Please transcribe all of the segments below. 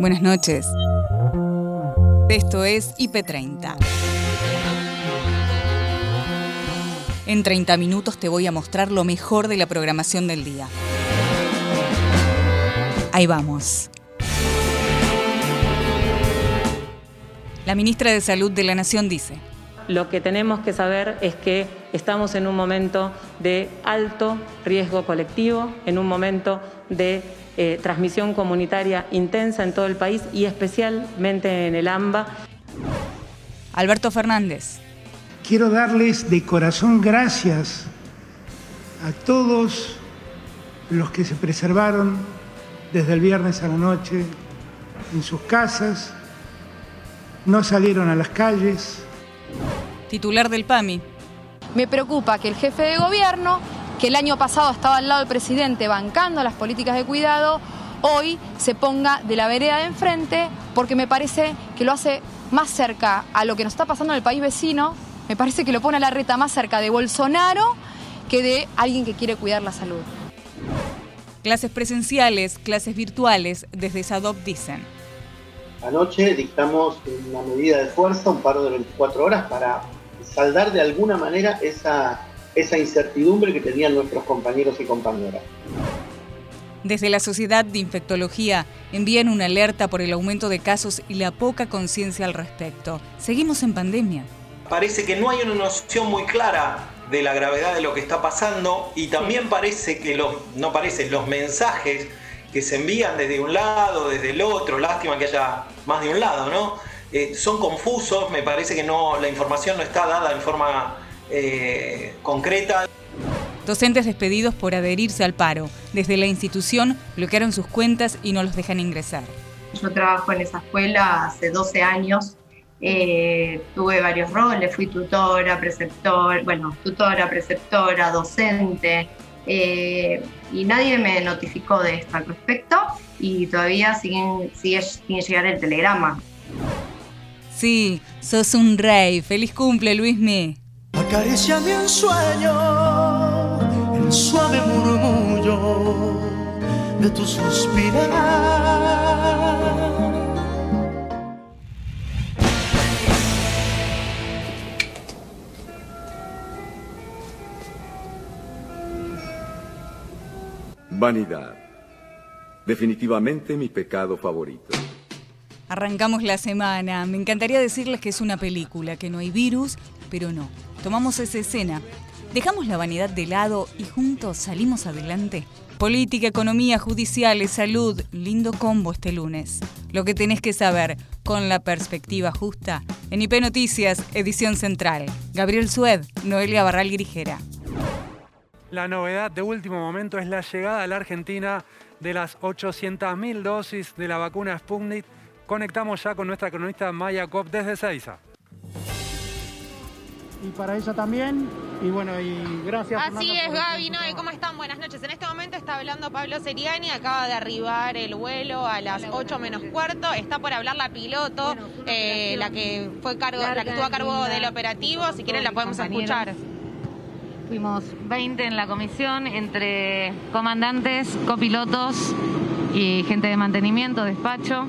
Buenas noches. Esto es IP30. En 30 minutos te voy a mostrar lo mejor de la programación del día. Ahí vamos. La ministra de Salud de la Nación dice, lo que tenemos que saber es que estamos en un momento de alto riesgo colectivo, en un momento de eh, transmisión comunitaria intensa en todo el país y especialmente en el AMBA. Alberto Fernández. Quiero darles de corazón gracias a todos los que se preservaron desde el viernes a la noche en sus casas, no salieron a las calles. Titular del PAMI. Me preocupa que el jefe de gobierno, que el año pasado estaba al lado del presidente bancando las políticas de cuidado, hoy se ponga de la vereda de enfrente porque me parece que lo hace más cerca a lo que nos está pasando en el país vecino, me parece que lo pone a la reta más cerca de Bolsonaro que de alguien que quiere cuidar la salud. Clases presenciales, clases virtuales, desde SADOP dicen. Anoche dictamos una medida de fuerza, un paro de 24 horas, para saldar de alguna manera esa, esa incertidumbre que tenían nuestros compañeros y compañeras. Desde la Sociedad de Infectología envían una alerta por el aumento de casos y la poca conciencia al respecto. Seguimos en pandemia. Parece que no hay una noción muy clara de la gravedad de lo que está pasando y también parece que los, no parece, los mensajes que se envían desde un lado, desde el otro, lástima que haya más de un lado, ¿no? Eh, son confusos, me parece que no, la información no está dada en forma eh, concreta. Docentes despedidos por adherirse al paro. Desde la institución bloquearon sus cuentas y no los dejan ingresar. Yo trabajo en esa escuela hace 12 años. Eh, tuve varios roles, fui tutora, preceptor, bueno, tutora, preceptora, docente, eh, y nadie me notificó de esto al respecto y todavía siguen, sigue sin llegar el telegrama. Sí, sos un rey. Feliz cumple, Luismi. Acariciame un sueño, el suave murmullo de tu suspirar. Vanidad. Definitivamente mi pecado favorito. Arrancamos la semana. Me encantaría decirles que es una película, que no hay virus, pero no. Tomamos esa escena, dejamos la vanidad de lado y juntos salimos adelante. Política, economía, judiciales, salud. Lindo combo este lunes. Lo que tenés que saber con la perspectiva justa. En IP Noticias, edición central. Gabriel Sued, Noelia Barral Grijera. La novedad de último momento es la llegada a la Argentina de las 800.000 dosis de la vacuna Sputnik. Conectamos ya con nuestra cronista Maya Cop desde Seiza. Y para eso también, y bueno, y gracias. Así es, Gaby, ¿no? ¿Cómo están? Buenas noches. En este momento está hablando Pablo Seriani, acaba de arribar el vuelo a las 8 menos cuarto. Está por hablar la piloto, eh, la que fue cargo, la que estuvo a cargo del operativo. Si quieren la podemos escuchar. Fuimos 20 en la comisión entre comandantes, copilotos y gente de mantenimiento, despacho.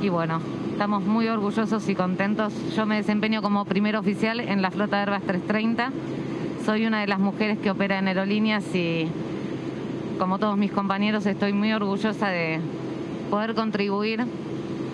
Y bueno, estamos muy orgullosos y contentos. Yo me desempeño como primer oficial en la flota de Airbus 330. Soy una de las mujeres que opera en aerolíneas y como todos mis compañeros estoy muy orgullosa de poder contribuir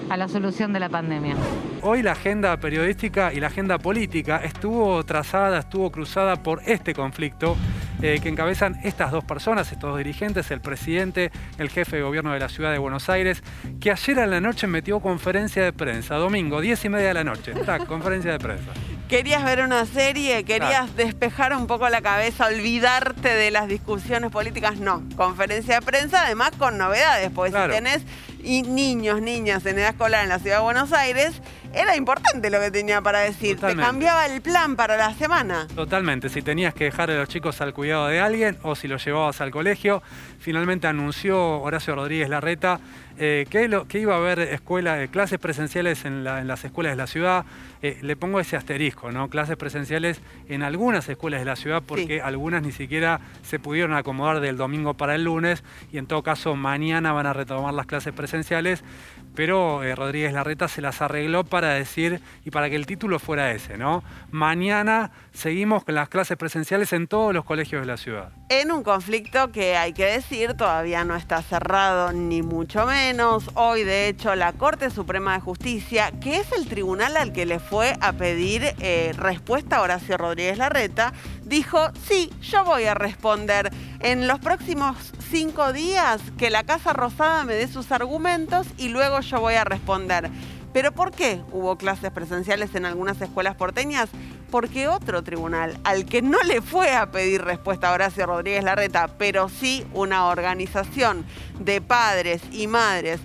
a la solución de la pandemia. Hoy la agenda periodística y la agenda política estuvo trazada, estuvo cruzada por este conflicto eh, que encabezan estas dos personas, estos dos dirigentes, el presidente, el jefe de gobierno de la ciudad de Buenos Aires, que ayer en la noche metió conferencia de prensa, domingo, 10 y media de la noche, está, conferencia de prensa. Querías ver una serie, querías despejar un poco la cabeza, olvidarte de las discusiones políticas, no. Conferencia de prensa, además con novedades, porque si tenés niños, niñas en edad escolar en la ciudad de Buenos Aires, era importante lo que tenía para decir. Te cambiaba el plan para la semana. Totalmente. Si tenías que dejar a los chicos al cuidado de alguien o si los llevabas al colegio. Finalmente anunció Horacio Rodríguez Larreta eh, que, lo, que, iba a haber escuela, clases presenciales en, las escuelas de la ciudad. Eh, le pongo ese asterisco, ¿no? Clases presenciales en algunas escuelas de la ciudad porque algunas ni siquiera se pudieron acomodar del domingo para el lunes y en todo caso mañana van a retomar las clases presenciales pero eh, Rodríguez Larreta se las arregló para decir y para que el título fuera ese, ¿no? Mañana seguimos con las clases presenciales en todos los colegios de la ciudad. En un conflicto que hay que decir todavía no está cerrado ni mucho menos. Hoy de hecho la Corte Suprema de Justicia, que es el tribunal al que le fue a pedir eh, respuesta a Horacio Rodríguez Larreta, dijo, sí, yo voy a responder en los próximos cinco días que la Casa Rosada me dé sus argumentos y luego yo voy a responder. ¿Pero por qué hubo clases presenciales en algunas escuelas porteñas? Porque otro tribunal, al que no le fue a pedir respuesta a Horacio Rodríguez Larreta, pero sí una organización de padres y madres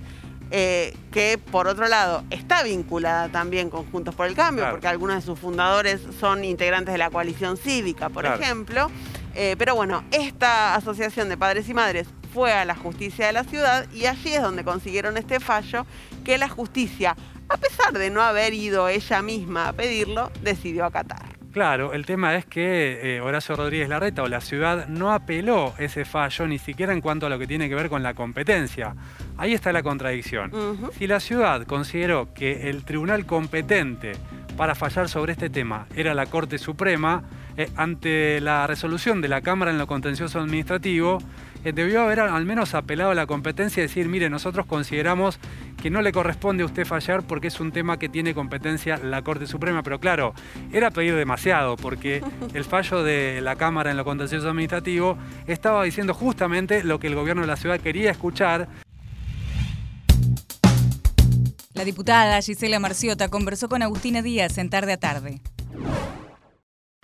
eh, que por otro lado está vinculada también con Juntos por el Cambio, porque algunos de sus fundadores son integrantes de la coalición cívica, por ejemplo. Eh, pero bueno, esta asociación de padres y madres fue a la justicia de la ciudad y allí es donde consiguieron este fallo que la justicia, a pesar de no haber ido ella misma a pedirlo, decidió acatar. Claro, el tema es que eh, Horacio Rodríguez Larreta o la ciudad no apeló ese fallo ni siquiera en cuanto a lo que tiene que ver con la competencia. Ahí está la contradicción. Si la ciudad consideró que el tribunal competente para fallar sobre este tema era la Corte Suprema, eh, ante la resolución de la Cámara en lo contencioso administrativo, debió haber al menos apelado a la competencia y decir, mire, nosotros consideramos que no le corresponde a usted fallar porque es un tema que tiene competencia la Corte Suprema. Pero claro, era pedir demasiado porque el fallo de la Cámara en lo contencioso administrativo estaba diciendo justamente lo que el gobierno de la ciudad quería escuchar. La diputada Gisela Marciota conversó con Agustina Díaz en tarde a tarde.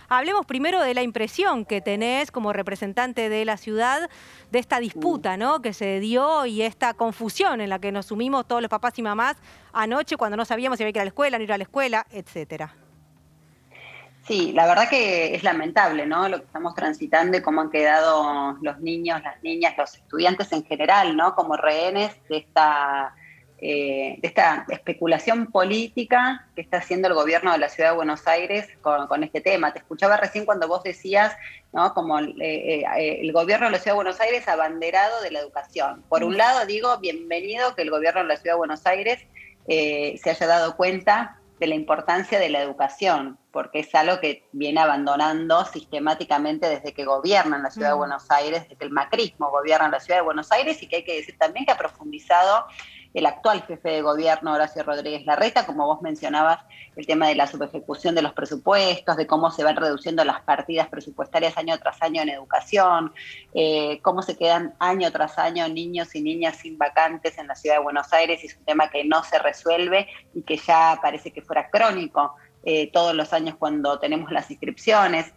Hablemos primero de la impresión que tenés como representante de la ciudad de esta disputa ¿no? que se dio y esta confusión en la que nos sumimos todos los papás y mamás anoche cuando no sabíamos si había que ir a la escuela, no ir a la escuela, etcétera. Sí, la verdad que es lamentable, ¿no? Lo que estamos transitando y cómo han quedado los niños, las niñas, los estudiantes en general, ¿no? Como rehenes de esta eh, de esta especulación política que está haciendo el gobierno de la Ciudad de Buenos Aires con, este tema. Te escuchaba recién cuando vos decías, ¿no? Como eh, eh, el gobierno de la Ciudad de Buenos Aires abanderado de la educación. Por un lado, digo, bienvenido que el gobierno de la Ciudad de Buenos Aires se haya dado cuenta de la importancia de la educación, porque es algo que viene abandonando sistemáticamente desde que gobierna en la Ciudad de Buenos Aires, desde que el macrismo gobierna en la Ciudad de Buenos Aires y que hay que decir también que ha profundizado el actual jefe de gobierno, Horacio Rodríguez Larreta, como vos mencionabas, el tema de la subejecución de los presupuestos, de cómo se van reduciendo las partidas presupuestarias año tras año en educación, eh, cómo se quedan año tras año niños y niñas sin vacantes en la ciudad de Buenos Aires, y es un tema que no se resuelve y que ya parece que fuera crónico eh, todos los años cuando tenemos las inscripciones.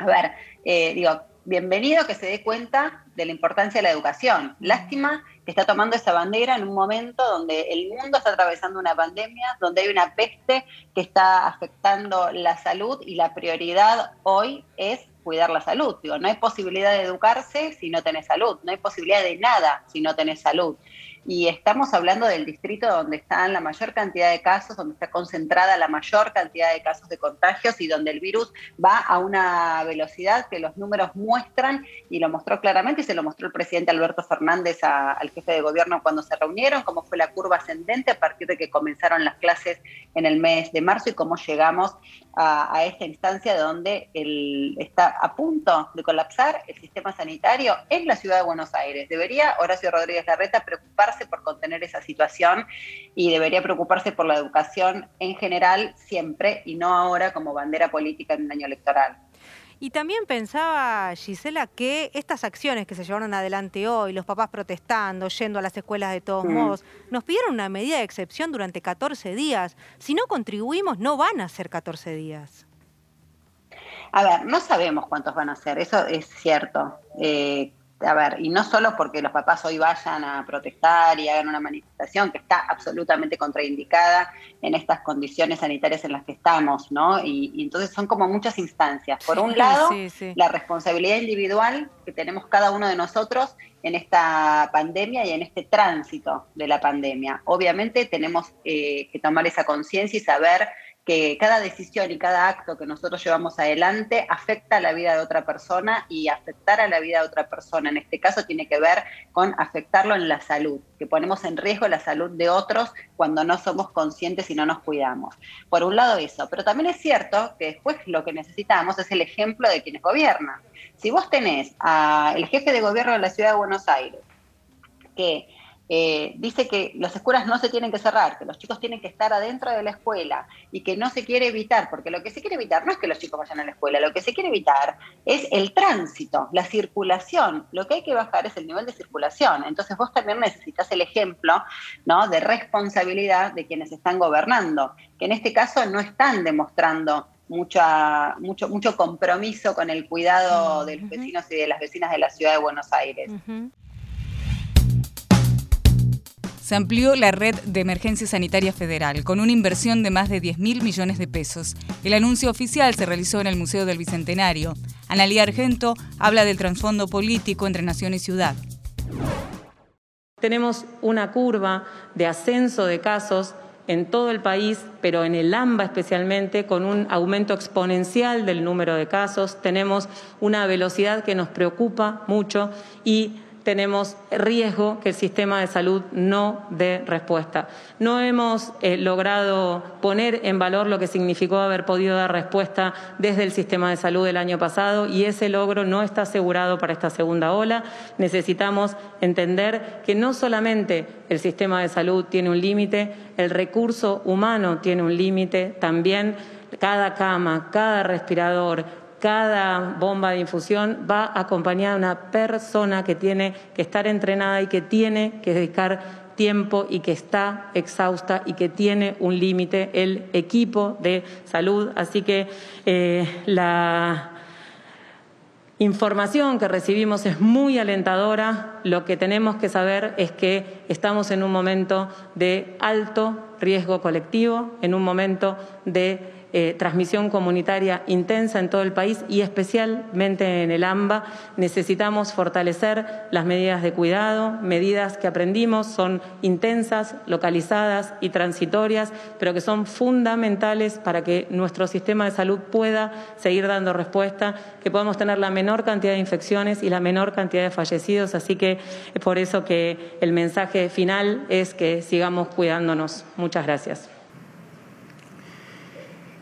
A ver, eh, digo, bienvenido que se dé cuenta de la importancia de la educación. Lástima que está tomando esa bandera en un momento donde el mundo está atravesando una pandemia, donde hay una peste que está afectando la salud y la prioridad hoy es cuidar la salud. Digo, no hay posibilidad de educarse si no tenés salud, no hay posibilidad de nada si no tenés salud y estamos hablando del distrito donde están la mayor cantidad de casos, donde está concentrada la mayor cantidad de casos de contagios y donde el virus va a una velocidad que los números muestran y lo mostró claramente y se lo mostró el presidente Alberto Fernández al jefe de gobierno cuando se reunieron, cómo fue la curva ascendente a partir de que comenzaron las clases en el mes de marzo y cómo llegamos a, esta instancia donde está a punto de colapsar el sistema sanitario en la ciudad de Buenos Aires. Debería Horacio Rodríguez Larreta preocuparse por contener esa situación y debería preocuparse por la educación en general siempre y no ahora como bandera política en un año electoral. Y también pensaba, Gisela, que estas acciones que se llevaron adelante hoy, los papás protestando, yendo a las escuelas de todos modos, nos pidieron una medida de excepción durante 14 días. Si no contribuimos, no van a ser 14 días. A ver, no sabemos cuántos van a ser, eso es cierto. Eh, a ver, y no solo porque los papás hoy vayan a protestar y hagan una manifestación que está absolutamente contraindicada en estas condiciones sanitarias en las que estamos, ¿no? Y, entonces son como muchas instancias. Por un lado, la responsabilidad individual que tenemos cada uno de nosotros en esta pandemia y en este tránsito de la pandemia. Obviamente tenemos eh, que tomar esa conciencia y saber que cada decisión y cada acto que nosotros llevamos adelante afecta a la vida de otra persona y afectar a la vida de otra persona, en este caso tiene que ver con afectarlo en la salud, que ponemos en riesgo la salud de otros cuando no somos conscientes y no nos cuidamos. Por un lado eso, pero también es cierto que después lo que necesitamos es el ejemplo de quienes gobiernan. Si vos tenés al jefe de gobierno de la ciudad de Buenos Aires, que eh, dice que las escuelas no se tienen que cerrar, que los chicos tienen que estar adentro de la escuela y que no se quiere evitar, porque lo que se quiere evitar no es que los chicos vayan a la escuela, lo que se quiere evitar es el tránsito, la circulación. Lo que hay que bajar es el nivel de circulación. Entonces vos también necesitas el ejemplo ¿no? de responsabilidad de quienes están gobernando, que en este caso no están demostrando mucha, mucho, mucho compromiso con el cuidado de los vecinos y de las vecinas de la ciudad de Buenos Aires se amplió la red de emergencia sanitaria federal con una inversión de más de 10 mil millones de pesos. El anuncio oficial se realizó en el Museo del Bicentenario. Analía Argento habla del trasfondo político entre nación y ciudad. Tenemos una curva de ascenso de casos en todo el país, pero en el AMBA especialmente, con un aumento exponencial del número de casos. Tenemos una velocidad que nos preocupa mucho y tenemos riesgo que el sistema de salud no dé respuesta. No hemos eh, logrado poner en valor lo que significó haber podido dar respuesta desde el sistema de salud el año pasado y ese logro no está asegurado para esta segunda ola. Necesitamos entender que no solamente el sistema de salud tiene un límite, el recurso humano tiene un límite, también cada cama, cada respirador, cada bomba de infusión va acompañada de una persona que tiene que estar entrenada y que tiene que dedicar tiempo y que está exhausta y que tiene un límite el equipo de salud. Así que eh, la información que recibimos es muy alentadora. Lo que tenemos que saber es que estamos en un momento de alto riesgo colectivo, en un momento de eh, transmisión comunitaria intensa en todo el país y especialmente en el AMBA. Necesitamos fortalecer las medidas de cuidado, medidas que aprendimos son intensas, localizadas y transitorias, pero que son fundamentales para que nuestro sistema de salud pueda seguir dando respuesta, que podamos tener la menor cantidad de infecciones y la menor cantidad de fallecidos. Así que es por eso que el mensaje final es que sigamos cuidándonos. Muchas gracias.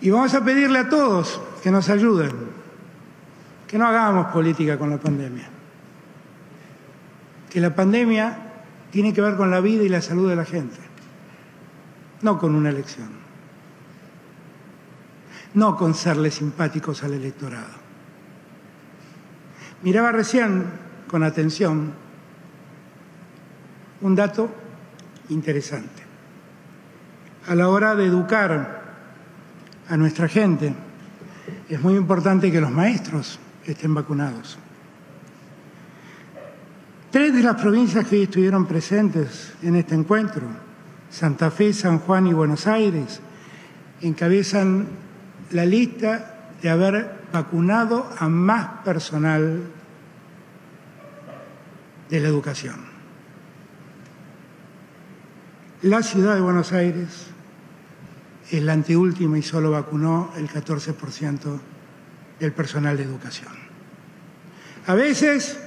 Y vamos a pedirle a todos que nos ayuden, que no hagamos política con la pandemia. Que la pandemia tiene que ver con la vida y la salud de la gente, no con una elección, no con serle simpáticos al electorado. Miraba recién con atención un dato interesante. A la hora de educar a nuestra gente, es muy importante que los maestros estén vacunados. Tres de las provincias que estuvieron presentes en este encuentro, Santa Fe, San Juan y Buenos Aires, encabezan la lista de haber vacunado a más personal de la educación. La ciudad de Buenos Aires es la anteúltima y solo vacunó el 14% del personal de educación. A veces,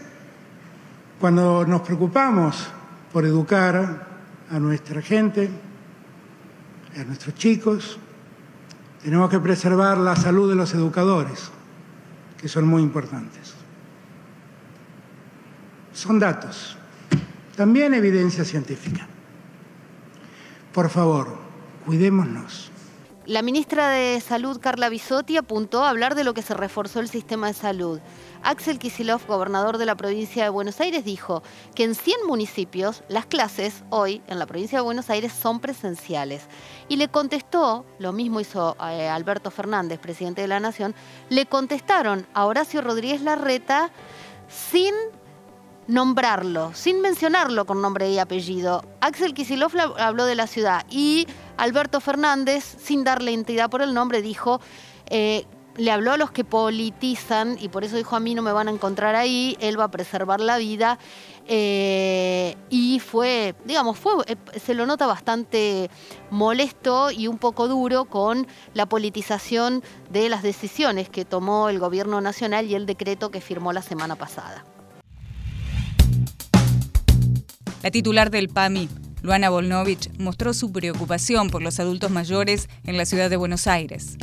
cuando nos preocupamos por educar a nuestra gente, a nuestros chicos, tenemos que preservar la salud de los educadores, que son muy importantes. Son datos, también evidencia científica. Por favor, cuidémonos. La ministra de Salud, Carla Bisotti, apuntó a hablar de lo que se reforzó el sistema de salud. Axel Kisilov, gobernador de la provincia de Buenos Aires, dijo que en 100 municipios las clases hoy en la provincia de Buenos Aires son presenciales. Y le contestó, lo mismo hizo eh, Alberto Fernández, presidente de la Nación, le contestaron a Horacio Rodríguez Larreta sin nombrarlo, sin mencionarlo con nombre y apellido. Axel Kisilov habló de la ciudad y Alberto Fernández, sin darle entidad por el nombre, dijo eh, le habló a los que politizan y por eso dijo a mí no me van a encontrar ahí, él va a preservar la vida. Eh, y fue, digamos, fue, eh, se lo nota bastante molesto y un poco duro con la politización de las decisiones que tomó el gobierno nacional y el decreto que firmó la semana pasada. La titular del PAMI, Luana Volnovich, mostró su preocupación por los adultos mayores en la ciudad de Buenos Aires.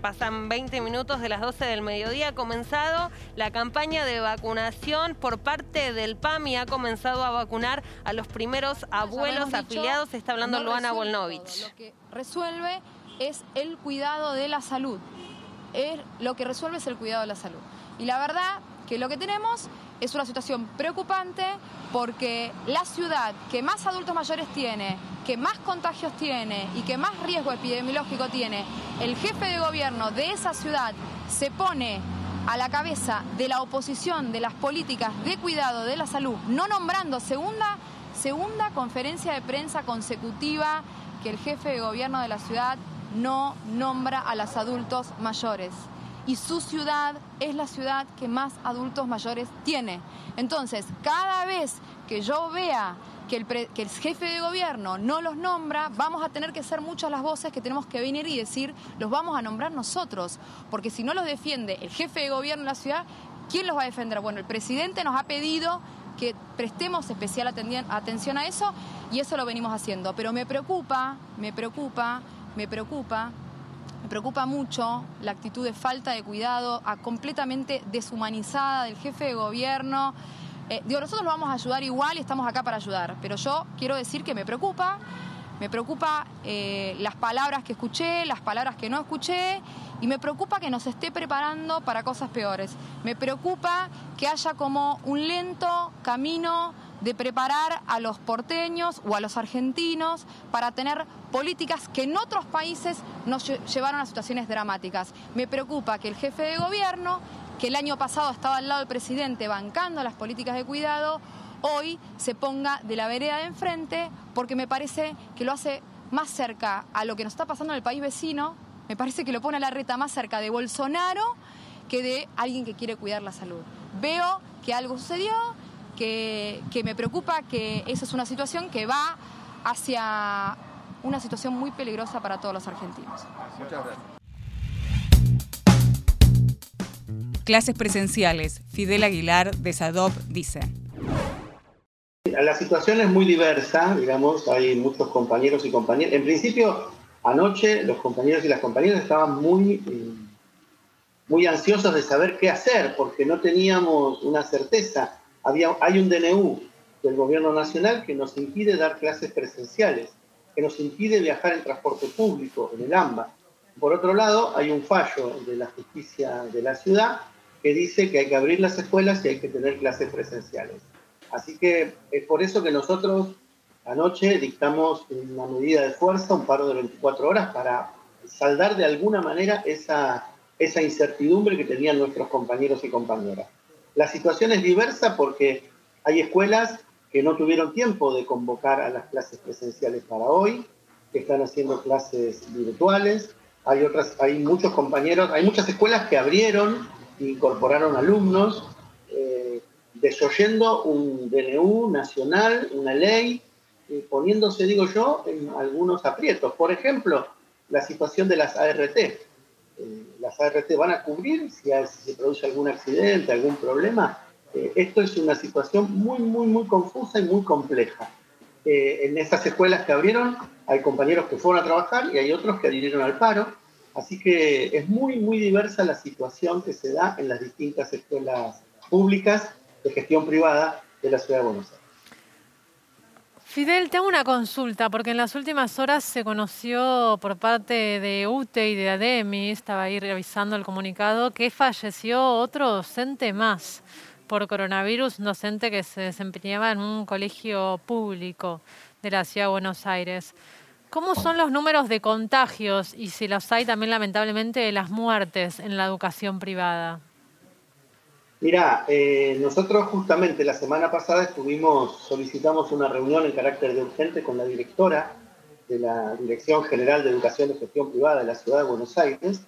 Pasan 20 minutos de las 12 del mediodía. Ha comenzado la campaña de vacunación por parte del PAMI. Ha comenzado a vacunar a los primeros abuelos afiliados. Está hablando Luana Volnovich. Lo que resuelve es el cuidado de la salud. Es, lo que resuelve es el cuidado de la salud. Y la verdad que lo que tenemos es una situación preocupante porque la ciudad que más adultos mayores tiene, que más contagios tiene y que más riesgo epidemiológico tiene, el jefe de gobierno de esa ciudad se pone a la cabeza de la oposición de las políticas de cuidado de la salud, no nombrando segunda, segunda conferencia de prensa consecutiva que el jefe de gobierno de la ciudad no nombra a los adultos mayores y su ciudad es la ciudad que más adultos mayores tiene. Entonces, cada vez que yo vea que el, jefe de gobierno no los nombra, vamos a tener que ser muchas las voces que tenemos que venir y decir, los vamos a nombrar nosotros, porque si no los defiende el jefe de gobierno de la ciudad, ¿quién los va a defender? Bueno, el presidente nos ha pedido que prestemos especial atención a eso y eso lo venimos haciendo. Pero me preocupa, me preocupa, me preocupa me preocupa mucho la actitud de falta de cuidado, completamente deshumanizada del jefe de gobierno. Eh, digo, nosotros lo vamos a ayudar igual y estamos acá para ayudar, pero yo quiero decir que me preocupa, me preocupa eh, las palabras que escuché, las palabras que no escuché y me preocupa que nos esté preparando para cosas peores. Me preocupa que haya como un lento camino de preparar a los porteños o a los argentinos para tener políticas que en otros países nos llevaron a situaciones dramáticas. Me preocupa que el jefe de gobierno, que el año pasado estaba al lado del presidente bancando las políticas de cuidado, hoy se ponga de la vereda de enfrente porque me parece que lo hace más cerca a lo que nos está pasando en el país vecino, me parece que lo pone a la reta más cerca de Bolsonaro que de alguien que quiere cuidar la salud. Veo que algo sucedió, que, me preocupa que esa es una situación que va hacia una situación muy peligrosa para todos los argentinos. Muchas gracias. Clases presenciales. Fidel Aguilar de SADOP dice. La situación es muy diversa, digamos, hay muchos compañeros y compañeras. En principio, anoche los compañeros y las compañeras estaban muy, eh, muy ansiosos de saber qué hacer, porque no teníamos una certeza hay un DNU del gobierno nacional que nos impide dar clases presenciales, que nos impide viajar en transporte público, en el AMBA. Por otro lado, hay un fallo de la justicia de la ciudad que dice que hay que abrir las escuelas y hay que tener clases presenciales. Así que es por eso que nosotros anoche dictamos una medida de fuerza, un paro de 24 horas, para saldar de alguna manera esa, esa incertidumbre que tenían nuestros compañeros y compañeras. La situación es diversa porque hay escuelas que no tuvieron tiempo de convocar a las clases presenciales para hoy, que están haciendo clases virtuales. Hay otras, hay muchos compañeros, hay muchas escuelas que abrieron e incorporaron alumnos, eh, desoyendo un DNU nacional, una ley, eh, poniéndose, digo yo, en algunos aprietos. Por ejemplo, la situación de las ART las ART van a cubrir si, se produce algún accidente, algún problema. Eh, esto es una situación muy, muy, muy confusa y muy compleja. Eh, en esas escuelas que abrieron hay compañeros que fueron a trabajar y hay otros que adhirieron al paro. Así que es muy, muy diversa la situación que se da en las distintas escuelas públicas de gestión privada de la Ciudad de Buenos Aires. Fidel, te una consulta, porque en las últimas horas se conoció por parte de UTE y de ADEMI, estaba ahí revisando el comunicado, que falleció otro docente más por coronavirus, un docente que se desempeñaba en un colegio público de la Ciudad de Buenos Aires. ¿Cómo son los números de contagios y si los hay también lamentablemente de las muertes en la educación privada? Mira, eh, nosotros justamente la semana pasada estuvimos, solicitamos una reunión en carácter de urgente con la directora de la Dirección General de Educación y Gestión Privada de la Ciudad de Buenos Aires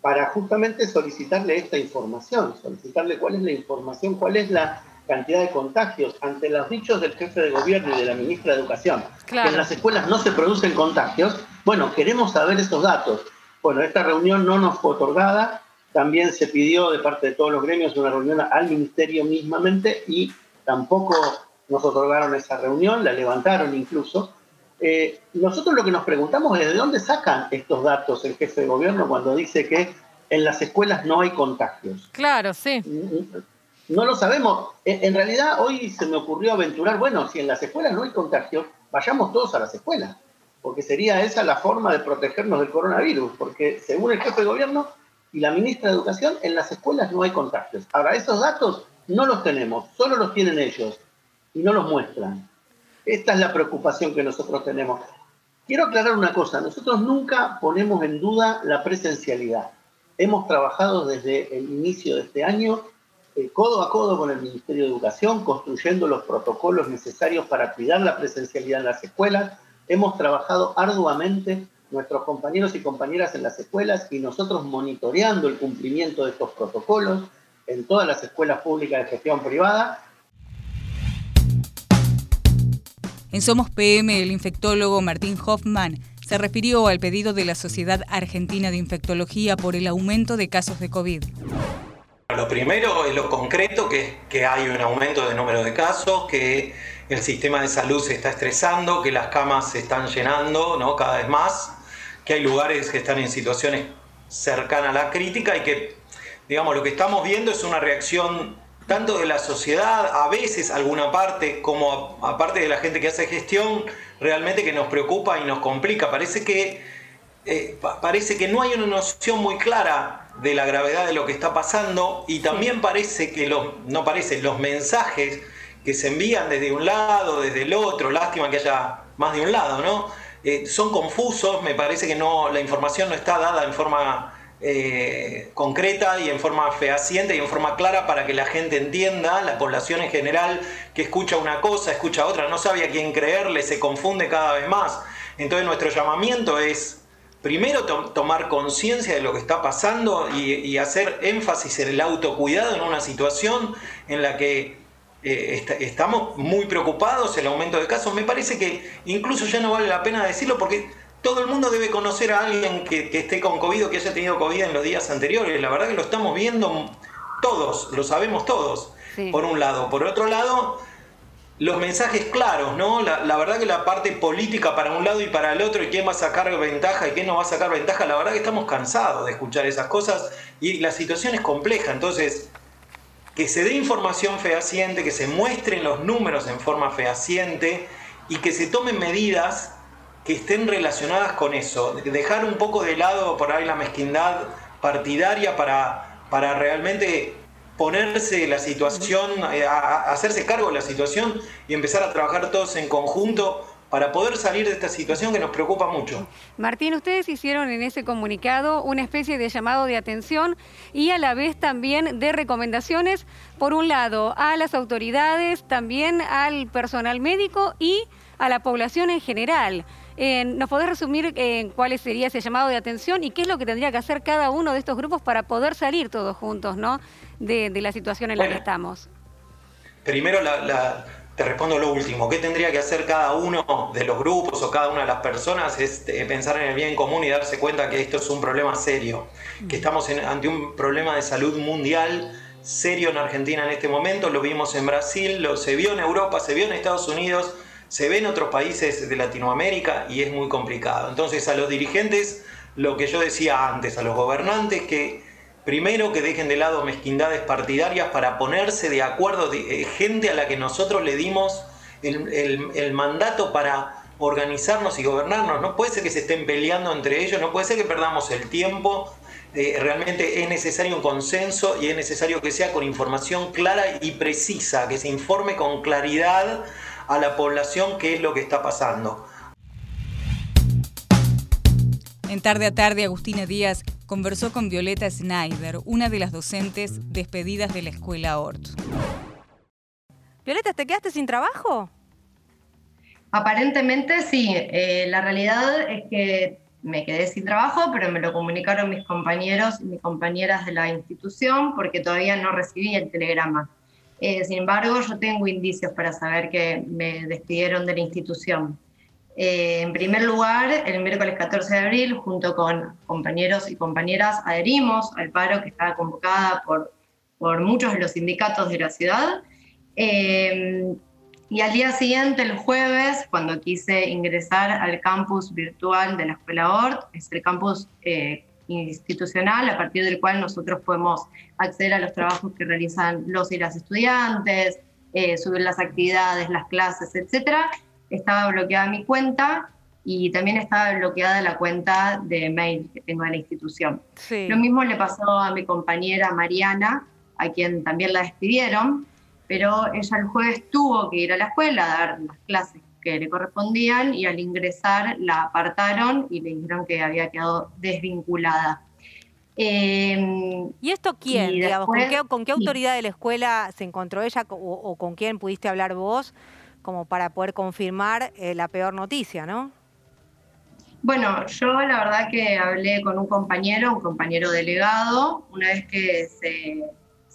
para justamente solicitarle esta información, solicitarle cuál es la información, cuál es la cantidad de contagios ante los dichos del jefe de gobierno y de la ministra de Educación, que en las escuelas no se producen contagios, bueno, queremos saber esos datos. Bueno, esta reunión no nos fue otorgada, también se pidió de parte de todos los gremios una reunión al ministerio mismamente y tampoco nos otorgaron esa reunión, la levantaron incluso. Eh, nosotros lo que nos preguntamos es de dónde sacan estos datos el jefe de gobierno cuando dice que en las escuelas no hay contagios. Claro, sí. No lo sabemos. En, realidad hoy se me ocurrió aventurar, bueno, si en las escuelas no hay contagios, vayamos todos a las escuelas, porque sería esa la forma de protegernos del coronavirus, porque según el jefe de gobierno y la ministra de Educación, en las escuelas no hay contagios. Ahora, esos datos no los tenemos, solo los tienen ellos y no los muestran. Esta es la preocupación que nosotros tenemos. Quiero aclarar una cosa, nosotros nunca ponemos en duda la presencialidad. Hemos trabajado desde el inicio de este año eh, codo a codo con el Ministerio de Educación, construyendo los protocolos necesarios para cuidar la presencialidad en las escuelas. Hemos trabajado arduamente nuestros compañeros y compañeras en las escuelas y nosotros monitoreando el cumplimiento de estos protocolos en todas las escuelas públicas de gestión privada En Somos PM, el infectólogo Martín Hoffman se refirió al pedido de la Sociedad Argentina de Infectología por el aumento de casos de COVID. Lo primero es lo concreto, que es que hay un aumento de número de casos, que el sistema de salud se está estresando, que las camas se están llenando ¿no? cada vez más, que hay lugares que están en situaciones cercanas a la crítica y que, digamos, lo que estamos viendo es una reacción tanto de la sociedad, a veces alguna parte, como aparte de la gente que hace gestión, realmente que nos preocupa y nos complica. Parece que, eh, parece que no hay una noción muy clara de la gravedad de lo que está pasando y también parece que los, no parece, los mensajes que se envían desde un lado, desde el otro, lástima que haya más de un lado, ¿no? Eh, son confusos, me parece que no, la información no está dada en forma eh, concreta y en forma fehaciente y en forma clara para que la gente entienda, la población en general que escucha una cosa, escucha otra, no sabe a quién creerle, se confunde cada vez más. Entonces nuestro llamamiento es primero tomar conciencia de lo que está pasando y, hacer énfasis en el autocuidado en una situación en la que eh, estamos muy preocupados, el aumento de casos. Me parece que incluso ya no vale la pena decirlo porque todo el mundo debe conocer a alguien que, esté con COVID o que haya tenido COVID en los días anteriores. La verdad que lo estamos viendo todos, lo sabemos todos, por un lado. Por otro lado, los mensajes claros, ¿no? La, verdad que la parte política para un lado y para el otro, y quién va a sacar ventaja y quién no va a sacar ventaja, la verdad que estamos cansados de escuchar esas cosas y la situación es compleja. Entonces, que se dé información fehaciente, que se muestren los números en forma fehaciente y que se tomen medidas que estén relacionadas con eso, dejar un poco de lado por ahí la mezquindad partidaria para, para realmente ponerse la situación, eh, hacerse cargo de la situación y empezar a trabajar todos en conjunto para poder salir de esta situación que nos preocupa mucho. Martín, ustedes hicieron en ese comunicado una especie de llamado de atención y a la vez también de recomendaciones, por un lado, a las autoridades, también al personal médico y a la población en general. Eh, ¿Nos podés resumir eh, cuál sería ese llamado de atención y qué es lo que tendría que hacer cada uno de estos grupos para poder salir todos juntos ¿no? de, la situación en la que estamos? Primero te respondo lo último. ¿Qué tendría que hacer cada uno de los grupos o cada una de las personas? Es eh, pensar en el bien común y darse cuenta que esto es un problema serio, que estamos ante un problema de salud mundial serio en Argentina en este momento, lo vimos en Brasil, lo se vio en Europa, se vio en Estados Unidos, se ve en otros países de Latinoamérica y es muy complicado. Entonces a los dirigentes, lo que yo decía antes, a los gobernantes, que primero que dejen de lado mezquindades partidarias para ponerse de acuerdo, de, eh, gente a la que nosotros le dimos el, mandato para organizarnos y gobernarnos. No puede ser que se estén peleando entre ellos, no puede ser que perdamos el tiempo. Eh, realmente es necesario un consenso y es necesario que sea con información clara y precisa, que se informe con claridad a la población qué es lo que está pasando. En tarde a tarde, Agustina Díaz conversó con Violeta Snyder, una de las docentes despedidas de la escuela ORT. Violeta, ¿te quedaste sin trabajo? Aparentemente sí. Eh, la realidad es que me quedé sin trabajo, pero me lo comunicaron mis compañeros y mis compañeras de la institución porque todavía no recibí el telegrama. Eh, sin embargo, yo tengo indicios para saber que me despidieron de la institución. Eh, en primer lugar, el miércoles 14 de abril, junto con compañeros y compañeras, adherimos al paro que estaba convocada por, por muchos de los sindicatos de la ciudad. Eh, y al día siguiente, el jueves, cuando quise ingresar al campus virtual de la Escuela ORT, es el campus eh, institucional a partir del cual nosotros podemos acceder a los trabajos que realizan los y las estudiantes, eh, subir las actividades, las clases, etc. Estaba bloqueada mi cuenta y también estaba bloqueada la cuenta de mail que tengo en la institución. Lo mismo le pasó a mi compañera Mariana, a quien también la despidieron pero ella el jueves tuvo que ir a la escuela a dar las clases que le correspondían y al ingresar la apartaron y le dijeron que había quedado desvinculada. Em, ¿Y esto quién? ¿con, qué, autoridad de la escuela se encontró ella o, con quién pudiste hablar vos como para poder confirmar eh, la peor noticia, no? Bueno, yo la verdad que hablé con un compañero, un compañero delegado, una vez que se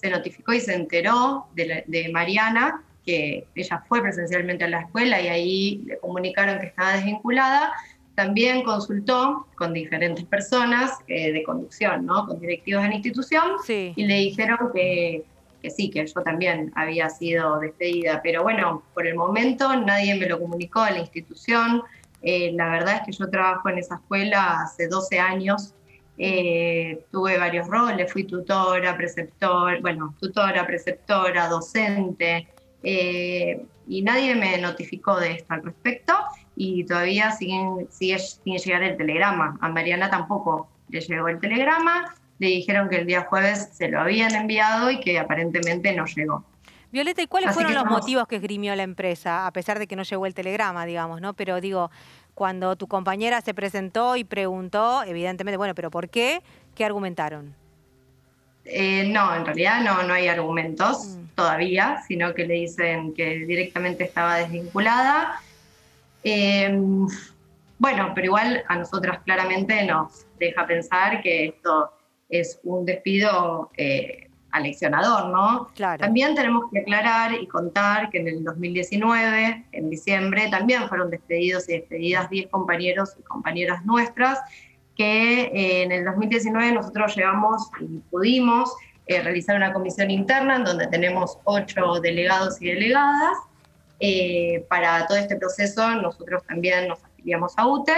se notificó y se enteró de, Mariana, que ella fue presencialmente a la escuela y ahí le comunicaron que estaba desvinculada, también consultó con diferentes personas eh, de conducción, ¿no? con directivos de la institución, y le dijeron que, que, sí, que yo también había sido despedida. Pero bueno, por el momento nadie me lo comunicó a la institución. Eh, la verdad es que yo trabajo en esa escuela hace 12 años eh, tuve varios roles, fui tutora, preceptor, bueno, tutora, preceptora, docente, eh, y nadie me notificó de esto al respecto y todavía siguen, sigue sin llegar el telegrama. A Mariana tampoco le llegó el telegrama, le dijeron que el día jueves se lo habían enviado y que aparentemente no llegó. Violeta, ¿y cuáles fueron los motivos que esgrimió la empresa, a pesar de que no llegó el telegrama, digamos, ¿no? Pero digo, cuando tu compañera se presentó y preguntó, evidentemente, bueno, pero ¿por qué? ¿Qué argumentaron? Eh, no, en realidad no, no hay argumentos mm. todavía, sino que le dicen que directamente estaba desvinculada. Em, bueno, pero igual a nosotras claramente nos deja pensar que esto es un despido eh, aleccionador, ¿no? También tenemos que aclarar y contar que en el 2019, en diciembre, también fueron despedidos y despedidas 10 compañeros y compañeras nuestras, que eh, en el 2019 nosotros llevamos y pudimos eh, realizar una comisión interna en donde tenemos ocho delegados y delegadas. Eh, para todo este proceso nosotros también nos afiliamos a UTE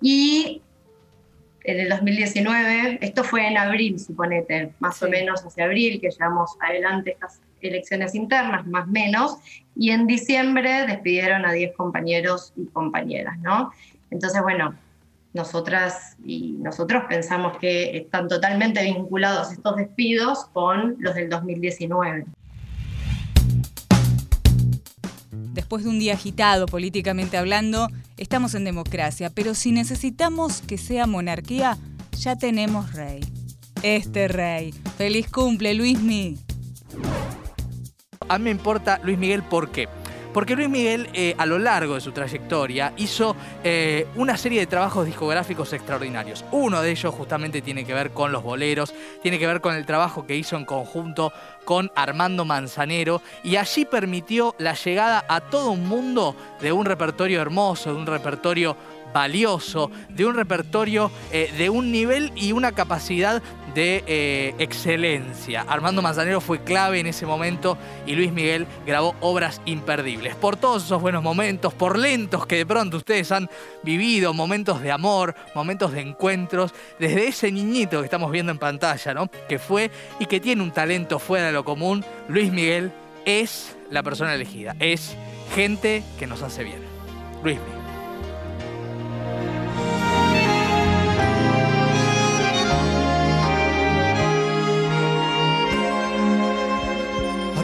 y en el 2019, esto fue en abril, suponete, más o menos hacia abril, que llevamos adelante estas elecciones internas, más o menos, y en diciembre despidieron a 10 compañeros y compañeras, ¿no? Entonces, bueno, nosotras y nosotros pensamos que están totalmente vinculados estos despidos con los del 2019. Después de un día agitado políticamente hablando, estamos en democracia, pero si necesitamos que sea monarquía, ya tenemos rey. Este rey. Feliz cumple, Luismi. A mí me importa Luis Miguel por qué. Porque Luis Miguel, eh, a lo largo de su trayectoria, hizo eh, una serie de trabajos discográficos extraordinarios. Uno de ellos justamente tiene que ver con los boleros, tiene que ver con el trabajo que hizo en conjunto con Armando Manzanero y allí permitió la llegada a todo un mundo de un repertorio hermoso, de un repertorio valioso, de un repertorio eh, de un nivel y una capacidad de eh, excelencia. Armando Manzanero fue clave en ese momento y Luis Miguel grabó obras imperdibles. Por todos esos buenos momentos, por lentos que de pronto ustedes han vivido, momentos de amor, momentos de encuentros, desde ese niñito que estamos viendo en pantalla, ¿no? Que fue y que tiene un talento fuera de lo común, Luis Miguel es la persona elegida, es gente que nos hace bien. Luis Miguel.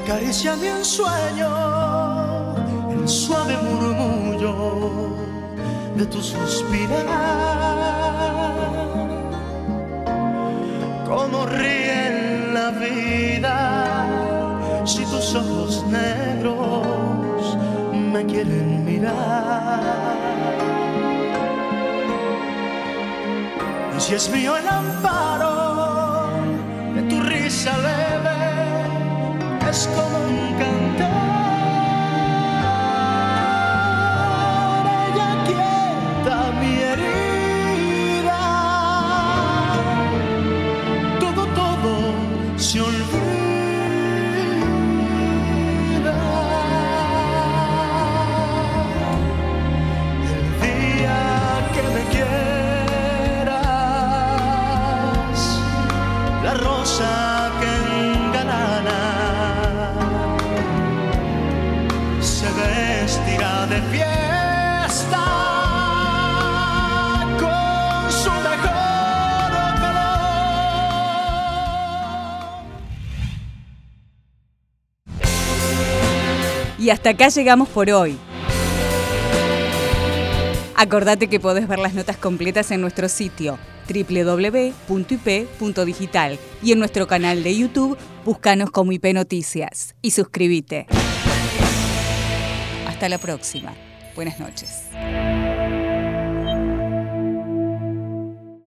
Acaricia mi ensueño, el suave murmullo de tu suspirar. Como ríe la vida si tus ojos negros me quieren mirar. si es mío el amparo de tu risa leve, como un Y hasta acá llegamos por hoy. Acordate que podés ver las notas completas en nuestro sitio www.ip.digital y en nuestro canal de YouTube búscanos como IP Noticias y suscríbete. Hasta la próxima. Buenas noches.